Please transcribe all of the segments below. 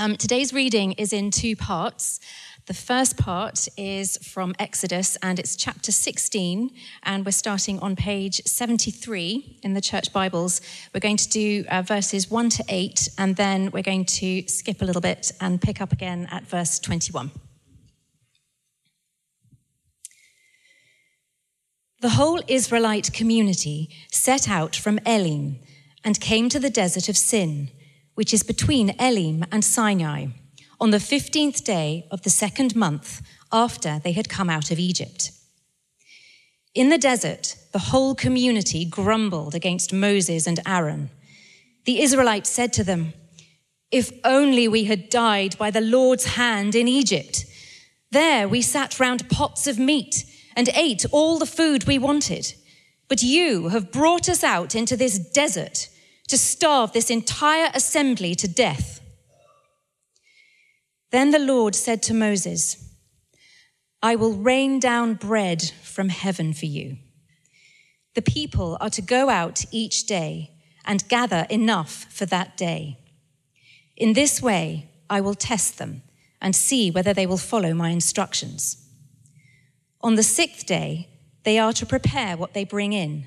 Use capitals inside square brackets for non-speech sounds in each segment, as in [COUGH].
Um, today's reading is in two parts. The first part is from Exodus and it's chapter 16, and we're starting on page 73 in the church Bibles. We're going to do uh, verses 1 to 8, and then we're going to skip a little bit and pick up again at verse 21. The whole Israelite community set out from Elim and came to the desert of Sin which is between Elim and Sinai, on the 15th day of the second month after they had come out of Egypt. In the desert, the whole community grumbled against Moses and Aaron. The Israelites said to them, If only we had died by the Lord's hand in Egypt. There we sat round pots of meat and ate all the food we wanted. But you have brought us out into this desert to starve this entire assembly to death. Then the Lord said to Moses, I will rain down bread from heaven for you. The people are to go out each day and gather enough for that day. In this way, I will test them and see whether they will follow my instructions. On the sixth day, they are to prepare what they bring in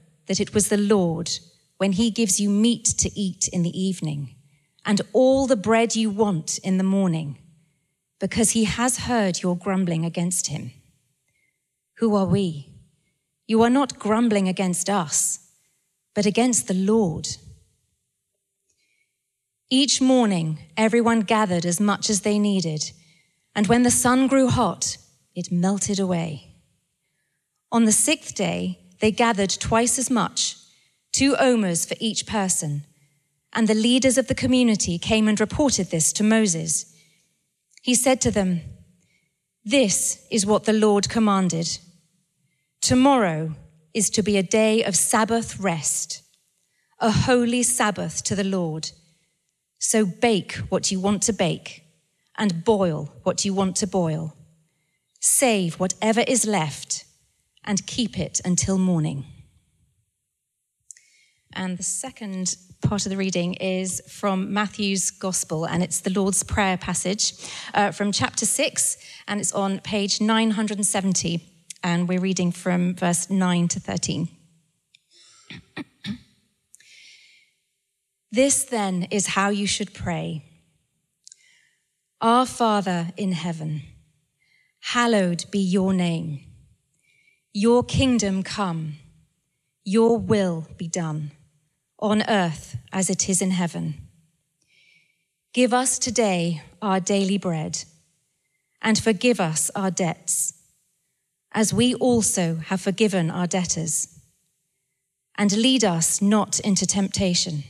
that it was the Lord when he gives you meat to eat in the evening and all the bread you want in the morning, because he has heard your grumbling against him. Who are we? You are not grumbling against us, but against the Lord. Each morning, everyone gathered as much as they needed, and when the sun grew hot, it melted away. On the sixth day, they gathered twice as much, two omers for each person. And the leaders of the community came and reported this to Moses. He said to them, This is what the Lord commanded. Tomorrow is to be a day of Sabbath rest, a holy Sabbath to the Lord. So bake what you want to bake and boil what you want to boil. Save whatever is left and keep it until morning. And the second part of the reading is from Matthew's Gospel, and it's the Lord's Prayer passage uh, from chapter 6, and it's on page 970, and we're reading from verse 9 to 13. [CLEARS THROAT] this then is how you should pray Our Father in heaven, hallowed be your name. Your kingdom come, your will be done, on earth as it is in heaven. Give us today our daily bread, and forgive us our debts, as we also have forgiven our debtors. And lead us not into temptation,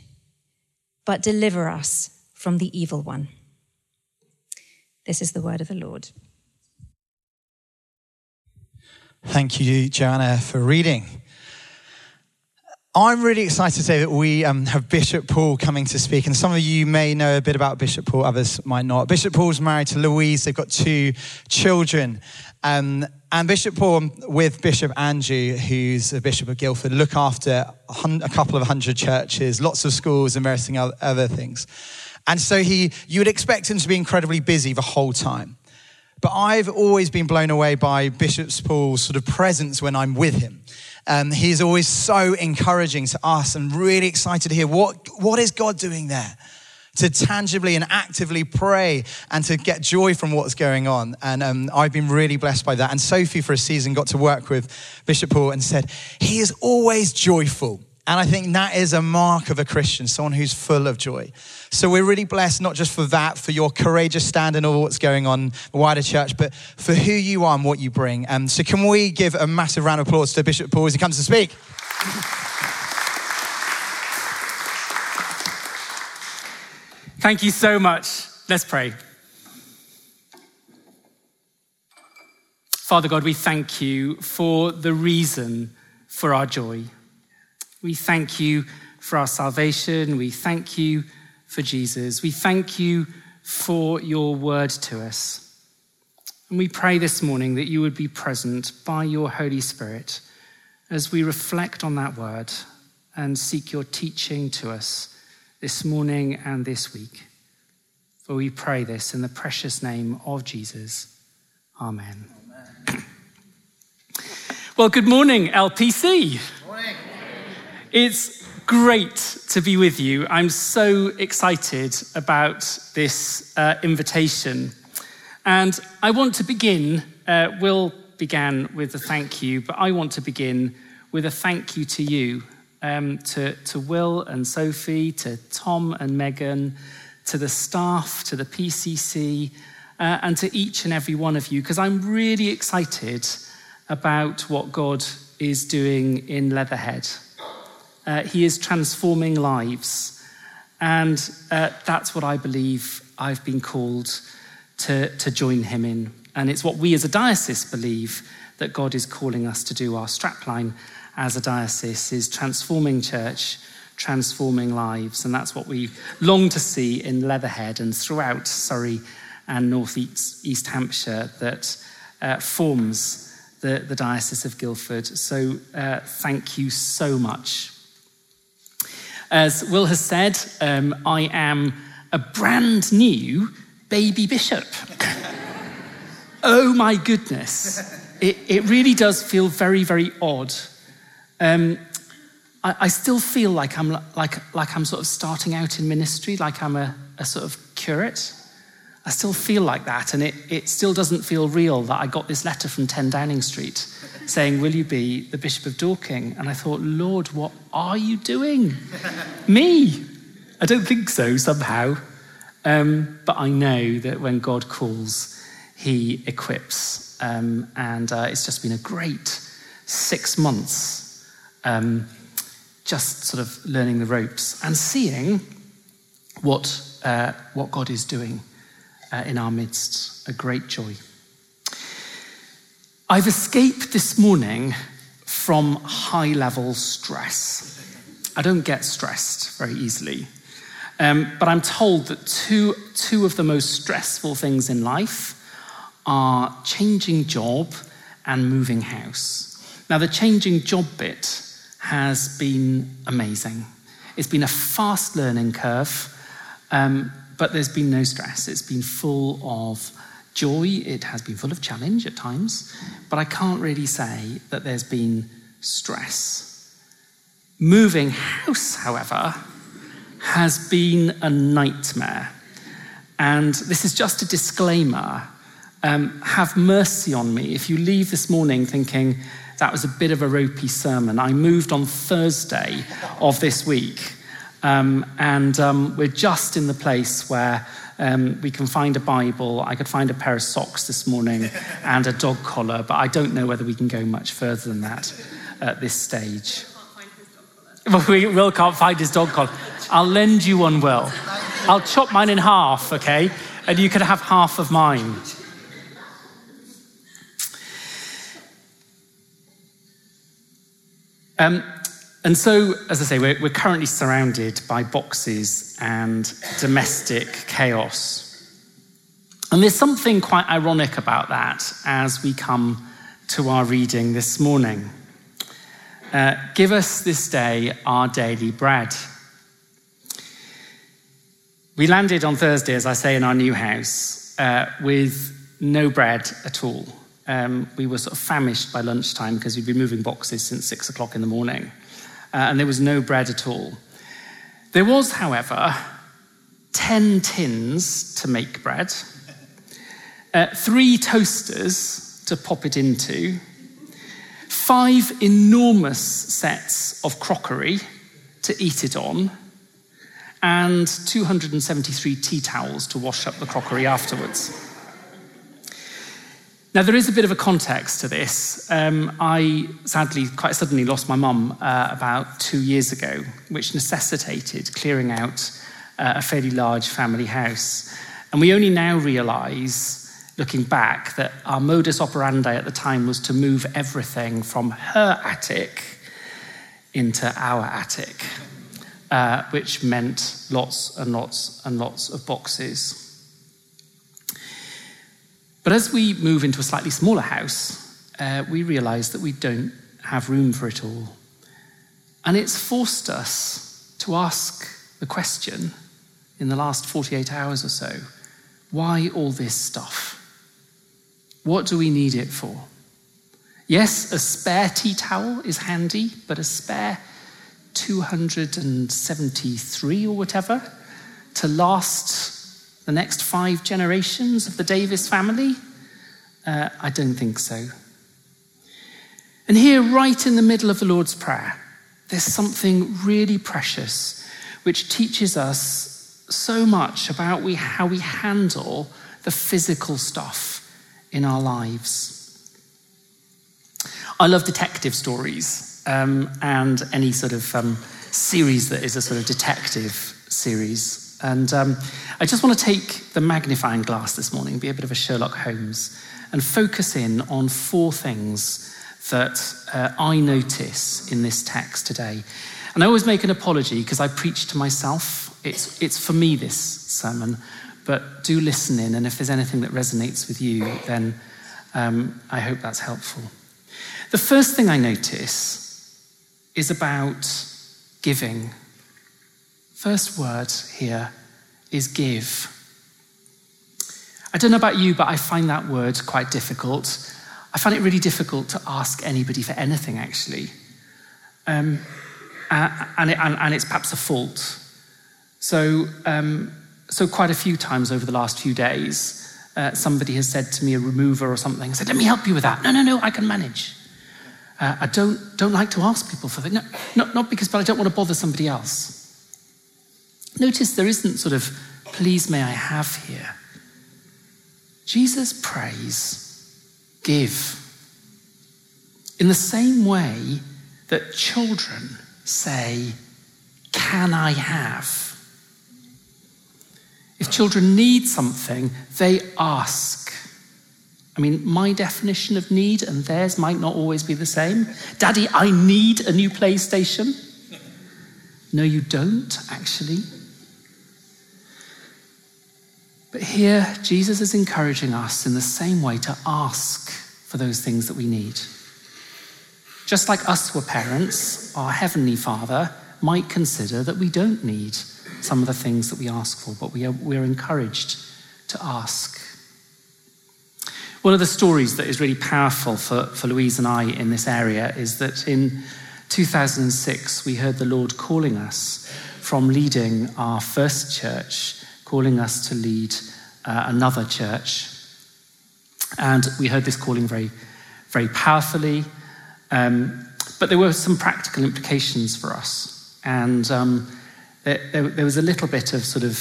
but deliver us from the evil one. This is the word of the Lord. Thank you, Joanna, for reading. I'm really excited today that we um, have Bishop Paul coming to speak. And some of you may know a bit about Bishop Paul, others might not. Bishop Paul's married to Louise, they've got two children. Um, and Bishop Paul, with Bishop Andrew, who's the Bishop of Guildford, look after a couple of hundred churches, lots of schools, and various other things. And so he, you would expect him to be incredibly busy the whole time. But I've always been blown away by Bishop Paul's sort of presence when I'm with him. Um, he's always so encouraging to us and really excited to hear what, what is God doing there? To tangibly and actively pray and to get joy from what's going on. And um, I've been really blessed by that. And Sophie, for a season, got to work with Bishop Paul and said, He is always joyful. And I think that is a mark of a Christian, someone who's full of joy. So we're really blessed, not just for that, for your courageous stand and all what's going on the wider church, but for who you are and what you bring. And so can we give a massive round of applause to Bishop Paul as he comes to speak? Thank you so much. let's pray. Father God, we thank you for the reason for our joy. We thank you for our salvation. We thank you for Jesus. We thank you for your word to us. And we pray this morning that you would be present by your Holy Spirit as we reflect on that word and seek your teaching to us this morning and this week. For we pray this in the precious name of Jesus. Amen. Well, good morning, LPC. It's great to be with you. I'm so excited about this uh, invitation. And I want to begin, uh, Will began with a thank you, but I want to begin with a thank you to you, um, to, to Will and Sophie, to Tom and Megan, to the staff, to the PCC, uh, and to each and every one of you, because I'm really excited about what God is doing in Leatherhead. Uh, he is transforming lives. And uh, that's what I believe I've been called to, to join him in. And it's what we as a diocese believe that God is calling us to do. Our strapline as a diocese is transforming church, transforming lives. And that's what we long to see in Leatherhead and throughout Surrey and North East, Hampshire that uh, forms the, the Diocese of Guildford. So uh, thank you so much. As Will has said, um, I am a brand new baby bishop. oh my goodness. It, it, really does feel very, very odd. Um, I, I, still feel like I'm, like, like I'm sort of starting out in ministry, like I'm a, a sort of curate. I still feel like that, and it, it still doesn't feel real that I got this letter from 10 Downing Street saying, Will you be the Bishop of Dorking? And I thought, Lord, what are you doing? [LAUGHS] Me? I don't think so, somehow. Um, but I know that when God calls, he equips. Um, and uh, it's just been a great six months um, just sort of learning the ropes and seeing what, uh, what God is doing uh, in our midst. A great joy. I've escaped this morning from high level stress. I don't get stressed very easily. Um, but I'm told that two, two of the most stressful things in life are changing job and moving house. Now, the changing job bit has been amazing. It's been a fast learning curve. Um, but there's been no stress. It's been full of joy. It has been full of challenge at times. But I can't really say that there's been stress. Moving house, however, has been a nightmare. And this is just a disclaimer. Um, have mercy on me if you leave this morning thinking that was a bit of a ropey sermon. I moved on Thursday of this week. Um, and um, we're just in the place where um, we can find a Bible. I could find a pair of socks this morning [LAUGHS] and a dog collar, but I don't know whether we can go much further than that at this stage. Well, [LAUGHS] we, Will can't find his dog collar. I'll lend you one, Will. I'll chop mine in half, okay? And you can have half of mine. Um, and so, as I say, we're, we're currently surrounded by boxes and domestic chaos. And there's something quite ironic about that as we come to our reading this morning. Uh, give us this day our daily bread. We landed on Thursday, as I say, in our new house uh, with no bread at all. Um, we were sort of famished by lunchtime because we'd been moving boxes since six o'clock in the morning and there was no bread at all. There was, however, 10 tins to make bread, uh, three toasters to pop it into, five enormous sets of crockery to eat it on, and 273 tea towels to wash up the crockery afterwards. Now, there is a bit of a context to this. Um, I sadly, quite suddenly, lost my mum uh, about two years ago, which necessitated clearing out uh, a fairly large family house. And we only now realize, looking back, that our modus operandi at the time was to move everything from her attic into our attic, uh, which meant lots and lots and lots of boxes. But as we move into a slightly smaller house, uh, we realize that we don't have room for it all. And it's forced us to ask the question in the last 48 hours or so why all this stuff? What do we need it for? Yes, a spare tea towel is handy, but a spare 273 or whatever to last the next five generations of the Davis family? Uh, I don't think so. And here, right in the middle of the Lord's Prayer, there's something really precious which teaches us so much about we, how we handle the physical stuff in our lives. I love detective stories um, and any sort of um, series that is a sort of detective series. And um, I just want to take the magnifying glass this morning, be a bit of a Sherlock Holmes, and focus in on four things that uh, I notice in this text today. And I always make an apology because I preach to myself. It's, it's for me, this sermon, but do listen in. And if there's anything that resonates with you, then um, I hope that's helpful. The first thing I notice is about giving. First word here is give. I don't know about you, but I find that word quite difficult. I find it really difficult to ask anybody for anything, actually. Um, and, it, and, it's perhaps a fault. So, um, so, quite a few times over the last few days, uh, somebody has said to me, a remover or something, said, Let me help you with that. No, no, no, I can manage. Uh, I don't, don't like to ask people for things. No, not, not because, but I don't want to bother somebody else. Notice there isn't sort of, please may I have here. Jesus prays give. In the same way that children say, Can I have? If children need something, they ask. I mean, my definition of need and theirs might not always be the same. Daddy, I need a new PlayStation. No, you don't, actually. But here, Jesus is encouraging us in the same way to ask for those things that we need. Just like us who are parents, our Heavenly Father might consider that we don't need some of the things that we ask for, but we are, we're encouraged to ask. One of the stories that is really powerful for, for Louise and I in this area is that in 2006, we heard the Lord calling us from leading our first church calling us to lead uh, another church. And we heard this calling very, very powerfully. Um, but there were some practical implications for us. And um, there, there, was a little bit of sort of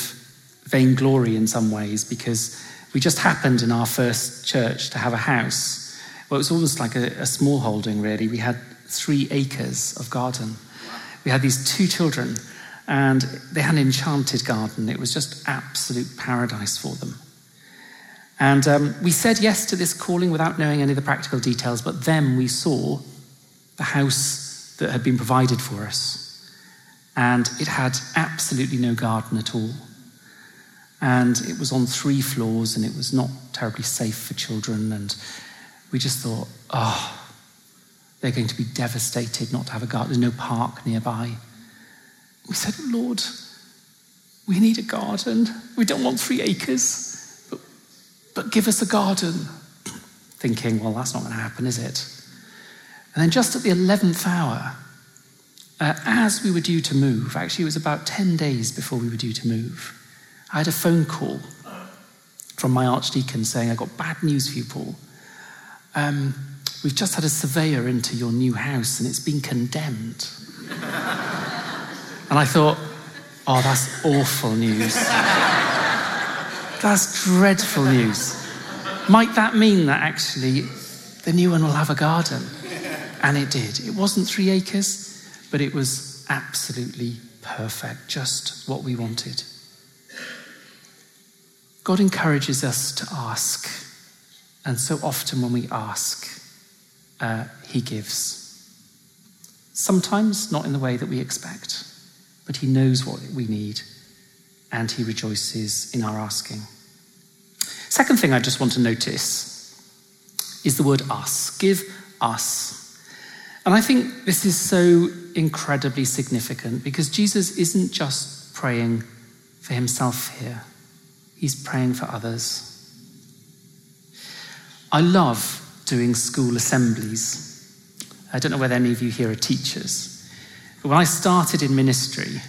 vainglory in some ways because we just happened in our first church to have a house. Well, it was almost like a, a small holding, really. We had three acres of garden. We had these two children and they had an enchanted garden. It was just absolute paradise for them. And um, we said yes to this calling without knowing any of the practical details, but then we saw the house that had been provided for us. And it had absolutely no garden at all. And it was on three floors, and it was not terribly safe for children. And we just thought, oh, they're going to be devastated not to have a garden. There's no park nearby. We said, Lord, we need a garden. We don't want three acres, but, but give us a garden. [CLEARS THROAT] Thinking, well, that's not going to happen, is it? And then just at the 11th hour, uh, as we were due to move, actually, it was about 10 days before we were due to move, I had a phone call from my archdeacon saying, I got bad news for you, Paul. Um, we've just had a surveyor into your new house and it's been condemned. [LAUGHS] And I thought, oh, that's awful news. that's dreadful news. Might that mean that actually the new one will have a garden? And it did. It wasn't three acres, but it was absolutely perfect, just what we wanted. God encourages us to ask. And so often when we ask, uh, He gives. Sometimes not in the way that we expect, but He knows what we need and He rejoices in our asking. Second thing I just want to notice is the word us. Give us. And I think this is so incredibly significant because Jesus isn't just praying for himself here, he's praying for others. I love doing school assemblies. I don't know whether any of you here are teachers, when I started in ministry,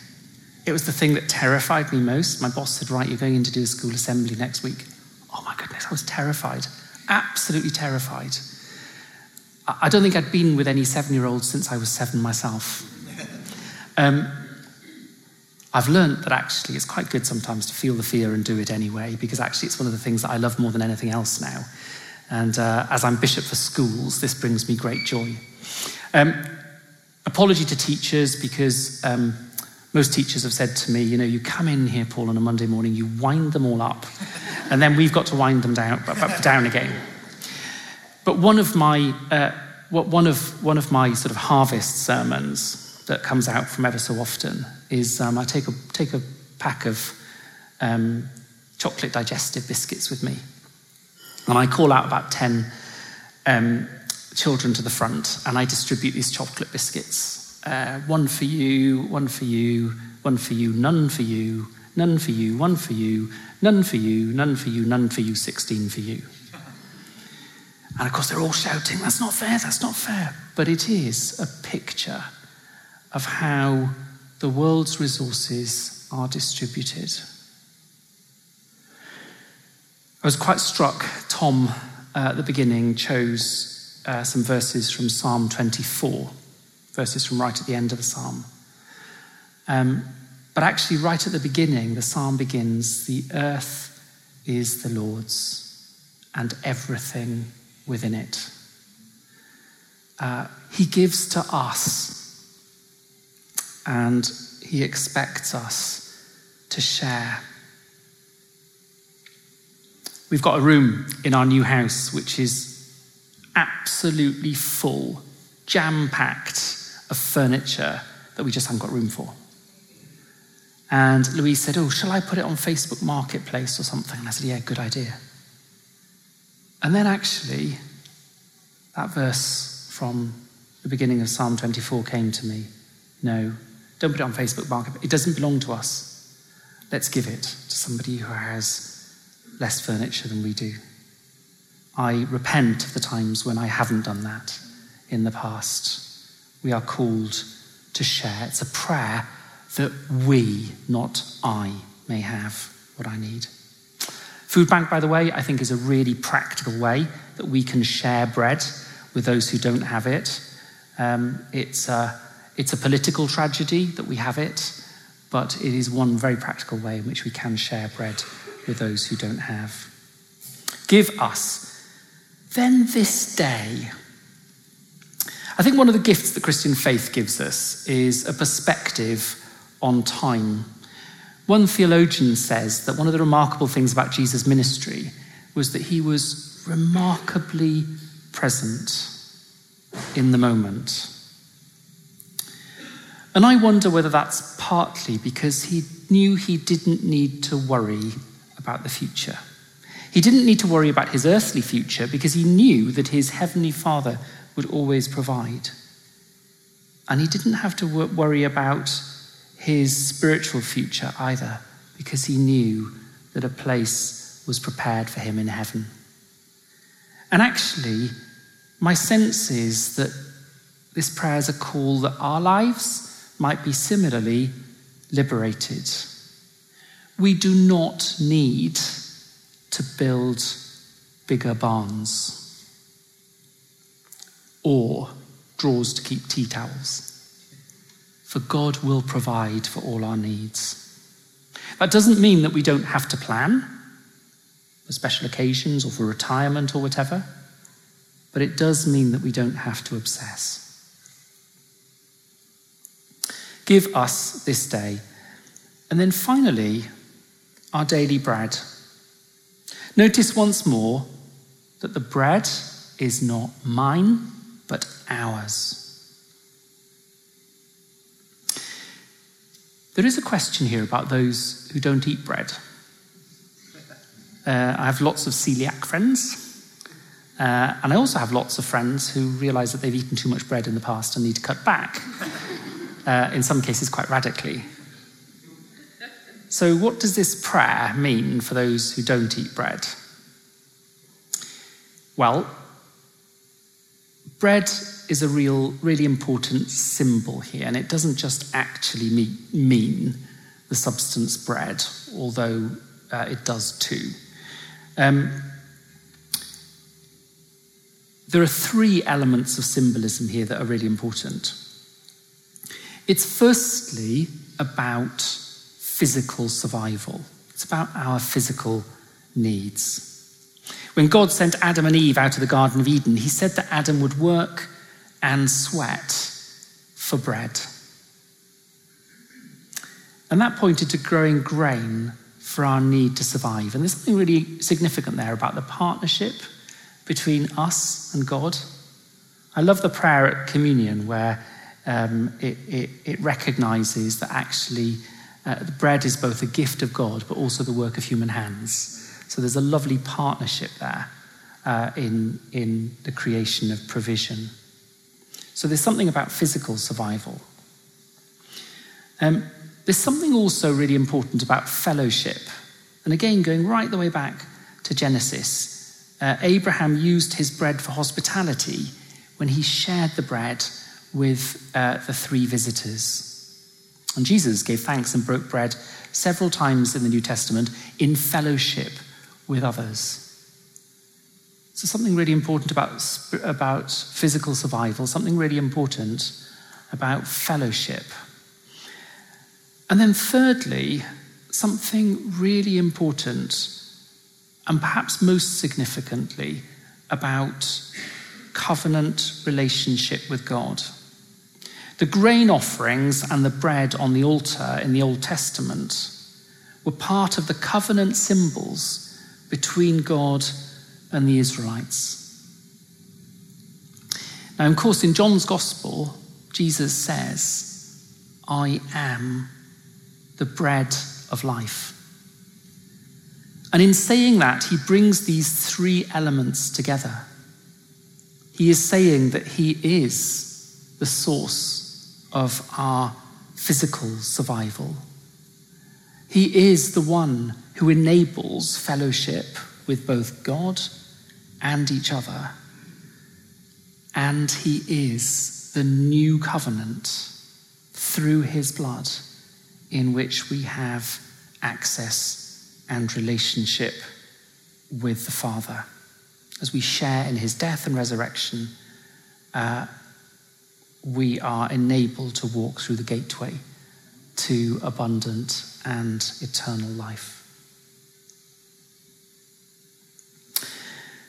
it was the thing that terrified me most. My boss said, Right, you're going in to do a school assembly next week. Oh my goodness, I was terrified, absolutely terrified. I don't think I'd been with any seven year olds since I was seven myself. [LAUGHS] Um, I've learned that actually it's quite good sometimes to feel the fear and do it anyway, because actually it's one of the things that I love more than anything else now. And uh, as I'm bishop for schools, this brings me great joy. Um, apology to teachers, because um, most teachers have said to me, you know, you come in here, Paul, on a Monday morning, you wind them all up, and then we've got to wind them down, down again. But one of my, uh, one of, one of my sort of harvest sermons that comes out from ever so often is um, I take a, take a pack of um, chocolate digestive biscuits with me. And I call out about 10 um, children to the front and I distribute these chocolate biscuits. Uh, one for you, one for you, one for you, none for you, none for you, one for you, none for you, none for you, none for you, 16 for you. And of course, they're all shouting, That's not fair, that's not fair. But it is a picture of how the world's resources are distributed. I was quite struck, Tom uh, at the beginning chose uh, some verses from Psalm 24, verses from right at the end of the psalm. Um, but actually, right at the beginning, the psalm begins The earth is the Lord's and everything within it. Uh, he gives to us, and He expects us to share. We've got a room in our new house which is absolutely full, jam packed of furniture that we just haven't got room for. And Louise said, Oh, shall I put it on Facebook Marketplace or something? And I said, Yeah, good idea. And then actually, that verse from the beginning of Psalm 24 came to me. No, don't put it on Facebook Market. It doesn't belong to us. Let's give it to somebody who has less furniture than we do. I repent of the times when I haven't done that in the past. We are called to share. It's a prayer that we, not I, may have what I need. Food Bank, by the way, I think is a really practical way that we can share bread with those who don't have it. Um, it's, a, it's a political tragedy that we have it, but it is one very practical way in which we can share bread with those who don't have. Give us, then this day. I think one of the gifts that Christian faith gives us is a perspective on time one theologian says that one of the remarkable things about Jesus' ministry was that he was remarkably present in the moment. And I wonder whether that's partly because he knew he didn't need to worry about the future. He didn't need to worry about his earthly future because he knew that his heavenly Father would always provide. And he didn't have to worry about his spiritual future either, because he knew that a place was prepared for him in heaven. And actually, my sense is that this prayer is a call that our lives might be similarly liberated. We do not need to build bigger barns or drawers to keep tea towels for God will provide for all our needs. That doesn't mean that we don't have to plan for special occasions or for retirement or whatever, but it does mean that we don't have to obsess. Give us this day. And then finally, our daily bread. Notice once more that the bread is not mine, but ours. There is a question here about those who don't eat bread. Uh, I have lots of celiac friends. Uh, and I also have lots of friends who realize that they've eaten too much bread in the past and need to cut back, uh, in some cases, quite radically. So, what does this prayer mean for those who don't eat bread? Well, bread is a real, really important symbol here, and it doesn't just actually mean the substance bread, although uh, it does too. Um, there are three elements of symbolism here that are really important. It's firstly about physical survival, it's about our physical needs. When God sent Adam and Eve out of the Garden of Eden, he said that Adam would work and sweat for bread. And that pointed to growing grain for our need to survive. And there's something really significant there about the partnership between us and God. I love the prayer at communion where um, it, it, it, recognizes that actually uh, bread is both a gift of God but also the work of human hands. So there's a lovely partnership there uh, in, in the creation of provision. So there's something about physical survival. Um, there's something also really important about fellowship. And again, going right the way back to Genesis, uh, Abraham used his bread for hospitality when he shared the bread with uh, the three visitors. And Jesus gave thanks and broke bread several times in the New Testament in fellowship with others. So, something really important about, about physical survival, something really important about fellowship. And then, thirdly, something really important and perhaps most significantly, about covenant relationship with God. The grain offerings and the bread on the altar in the Old Testament were part of the covenant symbols between God and the Israelites. Now, of course, in John's Gospel, Jesus says, I am the bread of life. And in saying that, he brings these three elements together. He is saying that he is the source of our physical survival. He is the one who enables fellowship with both God and each other. And he is the new covenant through his blood in which we have access and relationship with the Father. As we share in his death and resurrection, uh, we are enabled to walk through the gateway to abundant and eternal life.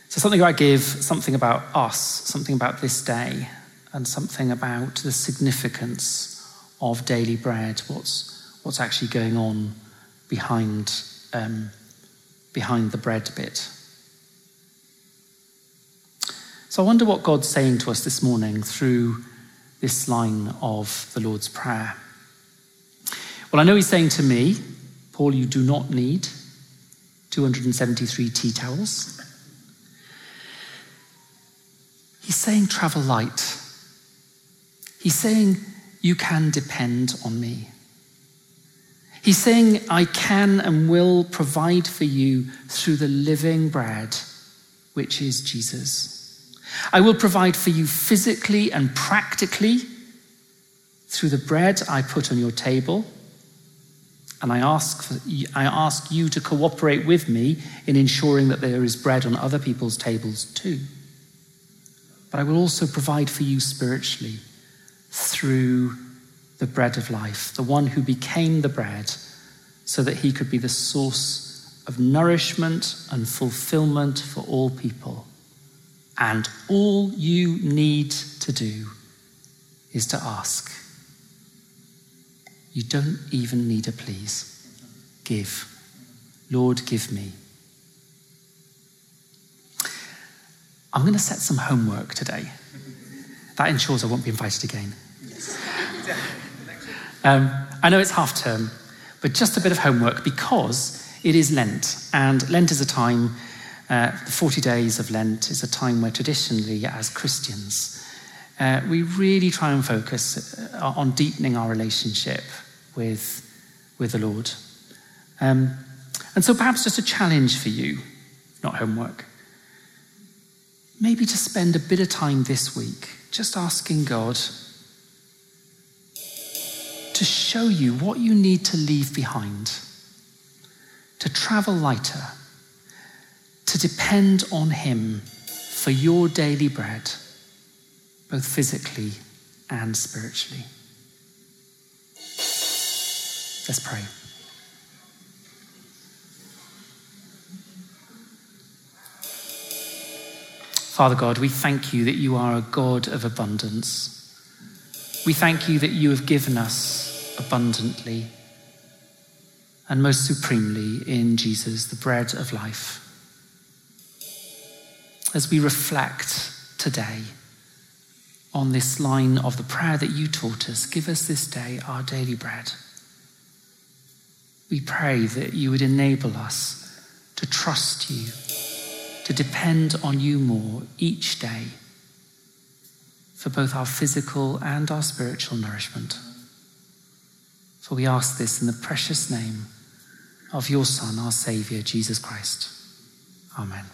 So, something I give, something about us, something about this day, and something about the significance of daily bread, what's, what's actually going on behind um, behind the bread bit. So I wonder what God's saying to us this morning through this line of the Lord's Prayer. Well, I know He's saying to me, Paul, you do not need 273 tea towels. He's saying, travel light. He's saying, you can depend on me. He's saying, I can and will provide for you through the living bread, which is Jesus. I will provide for you physically and practically through the bread I put on your table. And I ask, for, I ask you to cooperate with me in ensuring that there is bread on other people's tables too. But I will also provide for you spiritually through the bread of life, the one who became the bread so that he could be the source of nourishment and fulfillment for all people. And all you need to do is to ask. You don't even need a please. Give. Lord, give me. I'm going to set some homework today. That ensures I won't be invited again. [LAUGHS] Um, I know it's half term, but just a bit of homework because it is Lent, and Lent is a time, uh, the 40 days of Lent is a time where traditionally, as Christians, uh, we really try and focus uh, on deepening our relationship with, with the Lord. Um, and so perhaps just a challenge for you, not homework. Maybe to spend a bit of time this week just asking God to show you what you need to leave behind, to travel lighter, to depend on Him for your daily bread, both physically and spiritually. Let's pray. Father God, we thank you that you are a God of abundance. We thank you that you have given us abundantly and most supremely in Jesus, the bread of life. As we reflect today on this line of the prayer that you taught us, give us this day our daily bread. We pray that you would enable us to trust you, to depend on you more each day for both our physical and our spiritual nourishment. For we ask this in the precious name of your Son, our Saviour, Jesus Christ. Amen.